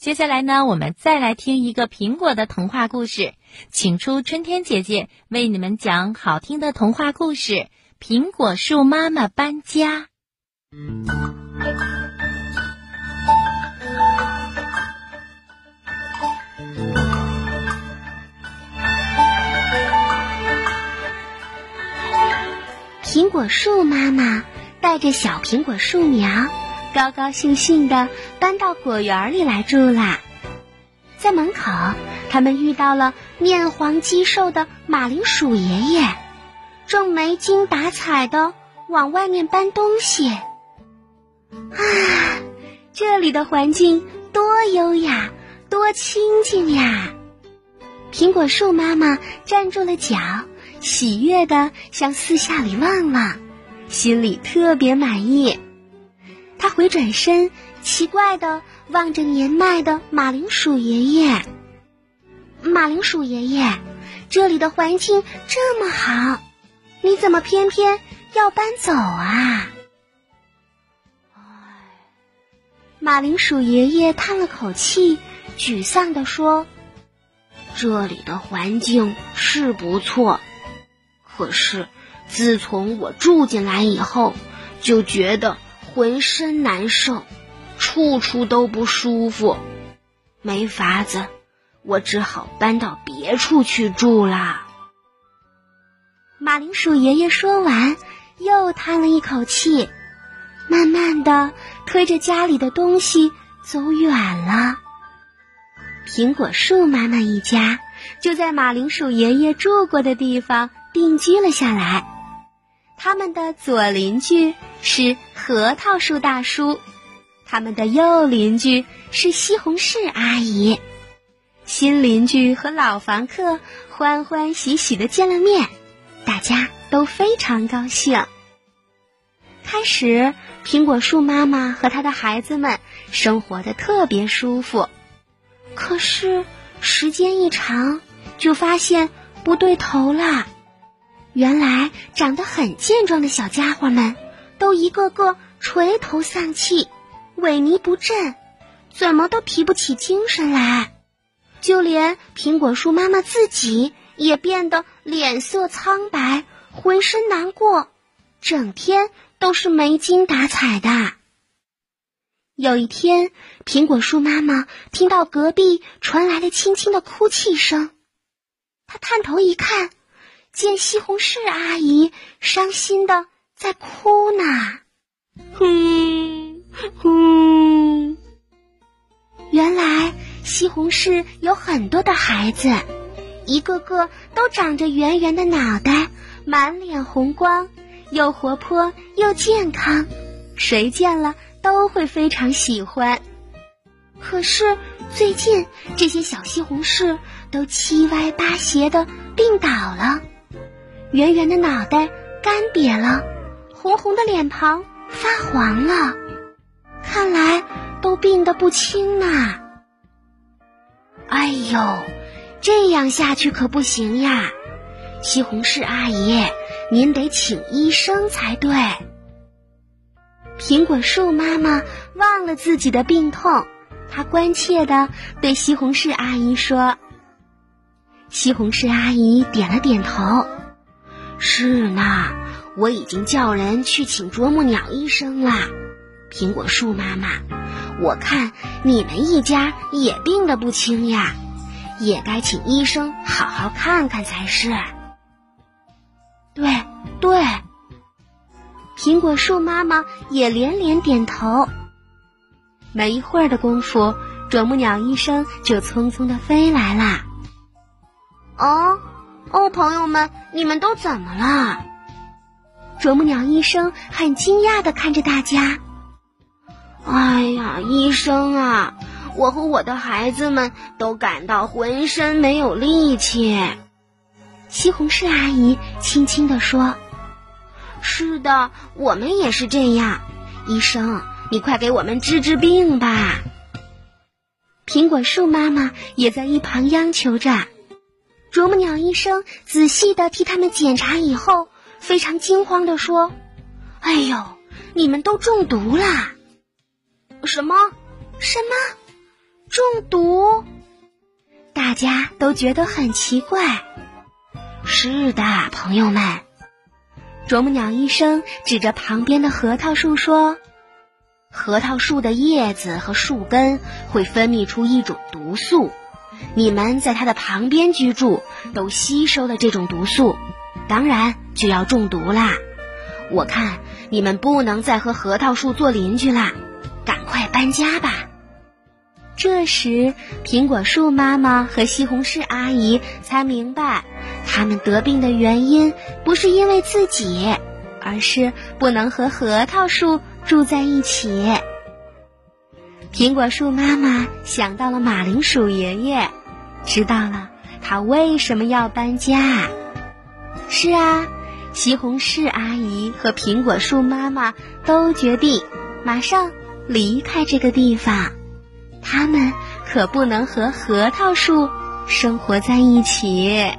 接下来呢，我们再来听一个苹果的童话故事，请出春天姐姐为你们讲好听的童话故事《苹果树妈妈搬家》。苹果树妈妈带着小苹果树苗，高高兴兴的搬到果园里来住啦。在门口，他们遇到了面黄肌瘦的马铃薯爷爷，正没精打采的往外面搬东西。啊，这里的环境多优雅，多清静呀！苹果树妈妈站住了脚。喜悦的向四下里望望，心里特别满意。他回转身，奇怪的望着年迈的马铃薯爷爷。马铃薯爷爷，这里的环境这么好，你怎么偏偏要搬走啊？唉，马铃薯爷爷叹了口气，沮丧的说：“这里的环境是不错。”可是，自从我住进来以后，就觉得浑身难受，处处都不舒服。没法子，我只好搬到别处去住啦。马铃薯爷爷说完，又叹了一口气，慢慢的推着家里的东西走远了。苹果树妈妈一家就在马铃薯爷爷住过的地方。定居了下来。他们的左邻居是核桃树大叔，他们的右邻居是西红柿阿姨。新邻居和老房客欢欢喜喜的见了面，大家都非常高兴。开始，苹果树妈妈和她的孩子们生活的特别舒服。可是时间一长，就发现不对头啦。原来长得很健壮的小家伙们，都一个个垂头丧气、萎靡不振，怎么都提不起精神来。就连苹果树妈妈自己也变得脸色苍白、浑身难过，整天都是没精打采的。有一天，苹果树妈妈听到隔壁传来了轻轻的哭泣声，她探头一看。见西红柿阿姨伤心的在哭呢，哼哼。原来西红柿有很多的孩子，一个个都长着圆圆的脑袋，满脸红光，又活泼又健康，谁见了都会非常喜欢。可是最近这些小西红柿都七歪八斜的病倒了。圆圆的脑袋干瘪了，红红的脸庞发黄了，看来都病得不轻呐。哎呦，这样下去可不行呀！西红柿阿姨，您得请医生才对。苹果树妈妈忘了自己的病痛，她关切的对西红柿阿姨说：“西红柿阿姨点了点头。”是呢，我已经叫人去请啄木鸟医生啦。苹果树妈妈，我看你们一家也病得不轻呀，也该请医生好好看看才是。对对，苹果树妈妈也连连点头。没一会儿的功夫，啄木鸟医生就匆匆的飞来啦。哦。哦，朋友们，你们都怎么了？啄木鸟医生很惊讶的看着大家。哎呀，医生啊，我和我的孩子们都感到浑身没有力气。西红柿阿姨轻轻地说：“是的，我们也是这样。医生，你快给我们治治病吧。”苹果树妈妈也在一旁央求着。啄木鸟医生仔细的替他们检查以后，非常惊慌的说：“哎呦，你们都中毒啦！”什么？什么？中毒？大家都觉得很奇怪。是的，朋友们。啄木鸟医生指着旁边的核桃树说：“核桃树的叶子和树根会分泌出一种毒素，你们在它的旁边居住，都吸收了这种毒素，当然就要中毒啦。我看你们不能再和核桃树做邻居啦，赶快搬家吧。”这时，苹果树妈妈和西红柿阿姨才明白。他们得病的原因不是因为自己，而是不能和核桃树住在一起。苹果树妈妈想到了马铃薯爷爷，知道了他为什么要搬家。是啊，西红柿阿姨和苹果树妈妈都决定马上离开这个地方。他们可不能和核桃树生活在一起。